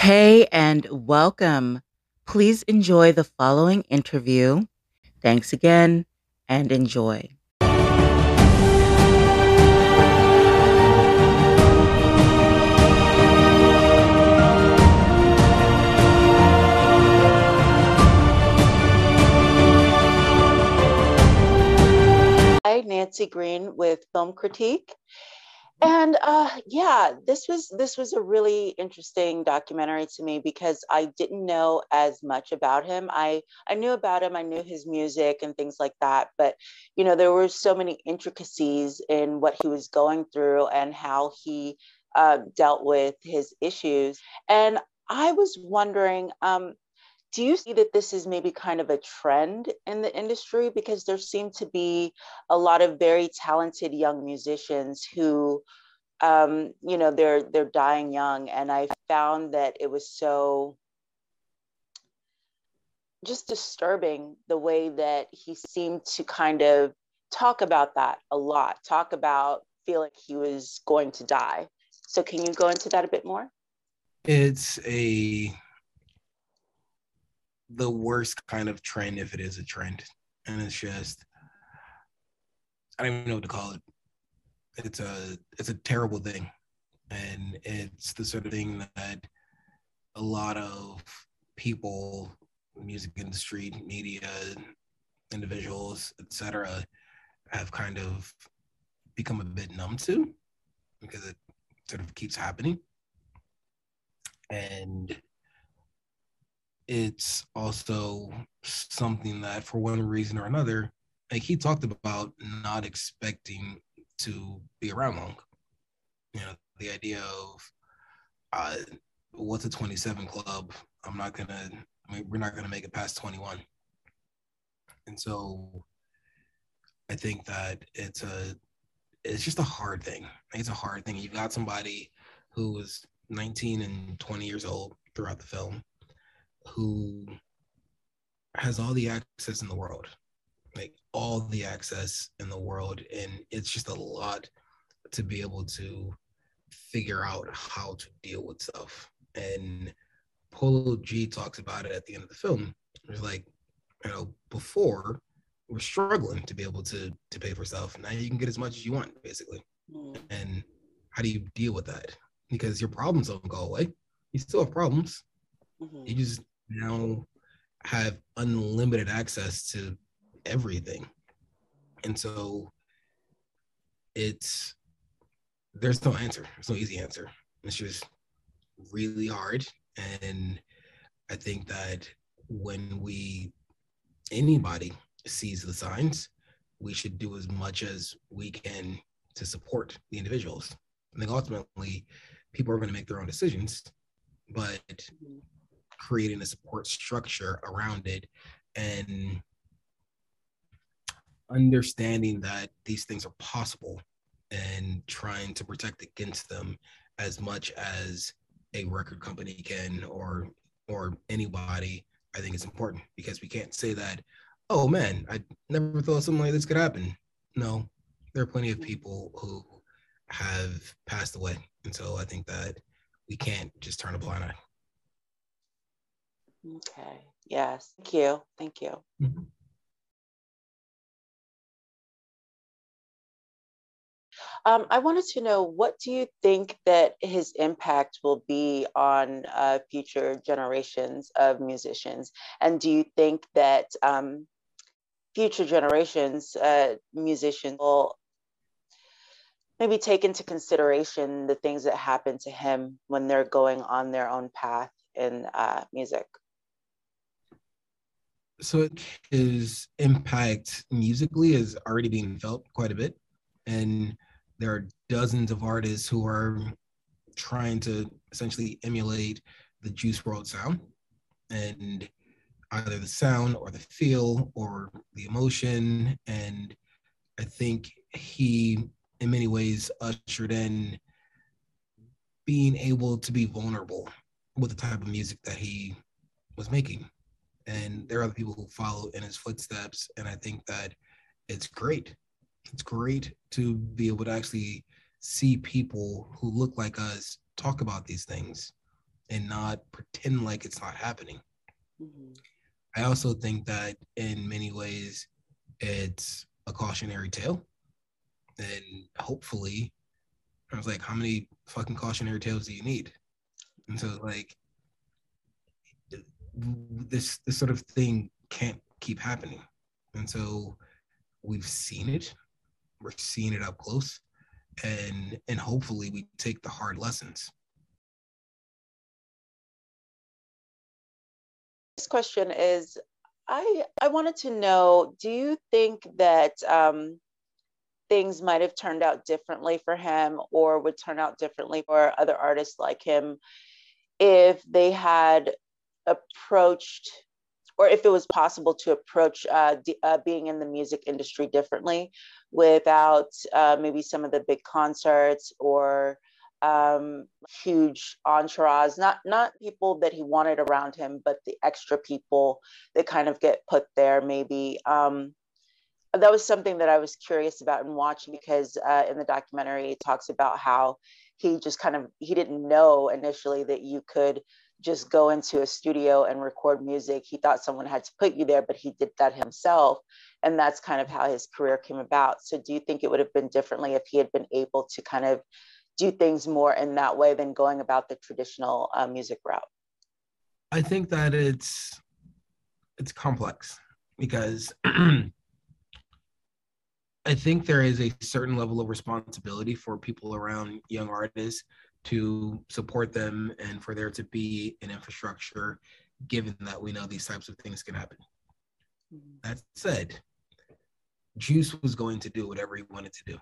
Hey, and welcome. Please enjoy the following interview. Thanks again and enjoy. Hi, Nancy Green with Film Critique. And uh, yeah, this was this was a really interesting documentary to me because I didn't know as much about him. I I knew about him, I knew his music and things like that, but you know there were so many intricacies in what he was going through and how he uh, dealt with his issues. And I was wondering, um, do you see that this is maybe kind of a trend in the industry? Because there seem to be a lot of very talented young musicians who um, you know they're they're dying young. And i found that it was so just disturbing the way that he seemed to kind of talk about that a lot talk about feel like he was going to die. So can you go into that a bit more? It's a the worst kind of trend if it is a trend. And it's just I don't even know what to call it. It's a it's a terrible thing. And it's the sort of thing that a lot of people, music industry, media, individuals, etc., have kind of become a bit numb to because it sort of keeps happening. And it's also something that for one reason or another like he talked about not expecting to be around long. You know the idea of uh, what's a 27 club? I'm not gonna I mean, we're not gonna make it past 21 and so i think that it's a it's just a hard thing. It's a hard thing. You've got somebody who was 19 and 20 years old throughout the film who has all the access in the world, like all the access in the world. And it's just a lot to be able to figure out how to deal with stuff. And Polo G talks about it at the end of the film. It's like, you know, before we're struggling to be able to to pay for stuff. Now you can get as much as you want, basically. Mm. And how do you deal with that? Because your problems don't go away. You still have problems. Mm-hmm. You just now have unlimited access to everything. And so it's there's no answer. There's no easy answer. It's just really hard. And I think that when we anybody sees the signs, we should do as much as we can to support the individuals. I think ultimately people are going to make their own decisions, but mm-hmm. Creating a support structure around it and understanding that these things are possible and trying to protect against them as much as a record company can or or anybody i think is important because we can't say that oh man i never thought something like this could happen. No there are plenty of people who have passed away. And so i think that we can't just turn a blind eye Okay. Yes. Thank you. Thank you. Mm-hmm. Um, I wanted to know what do you think that his impact will be on uh, future generations of musicians, and do you think that um, future generations uh, musicians will maybe take into consideration the things that happen to him when they're going on their own path in uh, music? So his impact musically is already being felt quite a bit. And there are dozens of artists who are trying to essentially emulate the Juice WRLD sound and either the sound or the feel or the emotion. And i think he in many ways ushered in being able to be vulnerable with the type of music that he was making and there are other people who follow in his footsteps and i think that it's great it's great to be able to actually see people who look like us talk about these things and not pretend like it's not happening. Mm-hmm. I also think that in many ways it's a cautionary tale. And hopefully, I was like, how many fucking cautionary tales do you need? And so like this this sort of thing can't keep happening. And so we've seen it. We're seeing it up close. And and hopefully we take the hard lessons. This question is I I wanted to know, do you think that um, things might have turned out differently for him or would turn out differently for other artists like him if they had approached or if it was possible to approach uh, d- uh, being in the music industry differently without uh, maybe some of the big concerts or um, huge entourage, not not people that he wanted around him, but the extra people that kind of get put there. Maybe um, that was something that I was curious about in watching because uh, in the documentary it talks about how he just kind of he didn't know initially that you could just go into a studio and record music. He thought someone had to put you there, but he did that himself. And that's kind of how his career came about. So, do you think it would have been differently if he had been able to kind of do things more in that way than going about the traditional uh, music route? I think that it's it's complex because I think there is a certain level of responsibility for people around young artists to support them and for there to be an infrastructure given that we know these types of things can happen. Mm-hmm. That said, Juice was going to do whatever he wanted to do.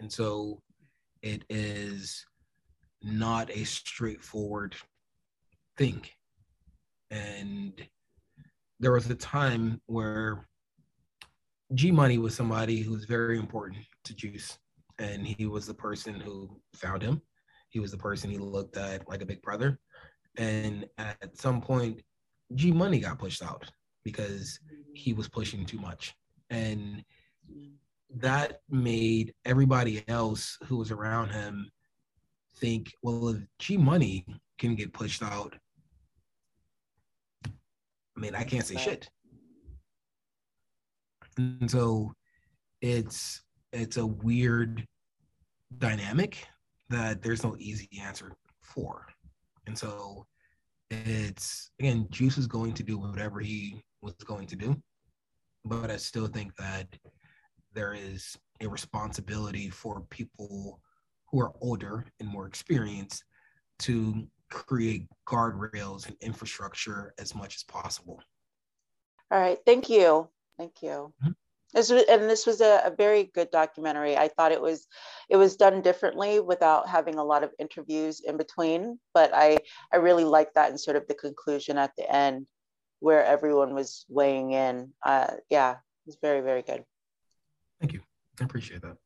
And so it is not a straightforward thing. And there was a time where G Money was somebody who's very important to Juice. And he was the person who found him. He was the person he looked at like a big brother. And at some point, G Money got pushed out because he was pushing too much. And that made everybody else who was around him think, well, if G Money can get pushed out, I mean, I can't say shit. And so it's it's a weird dynamic that there's no easy answer for. And so it's again, Juice is going to do whatever he was going to do. But I still think that there is a responsibility for people who are older and more experienced to create guardrails and infrastructure as much as possible. All right, thank you, thank you. Mm-hmm. This was, and this was a, a, very good documentary. I thought it was it was done differently without having a lot of interviews in between. But I I really liked that and sort of the conclusion at the end where everyone was weighing in. Uh, yeah, it was very very good. Thank you. I appreciate that.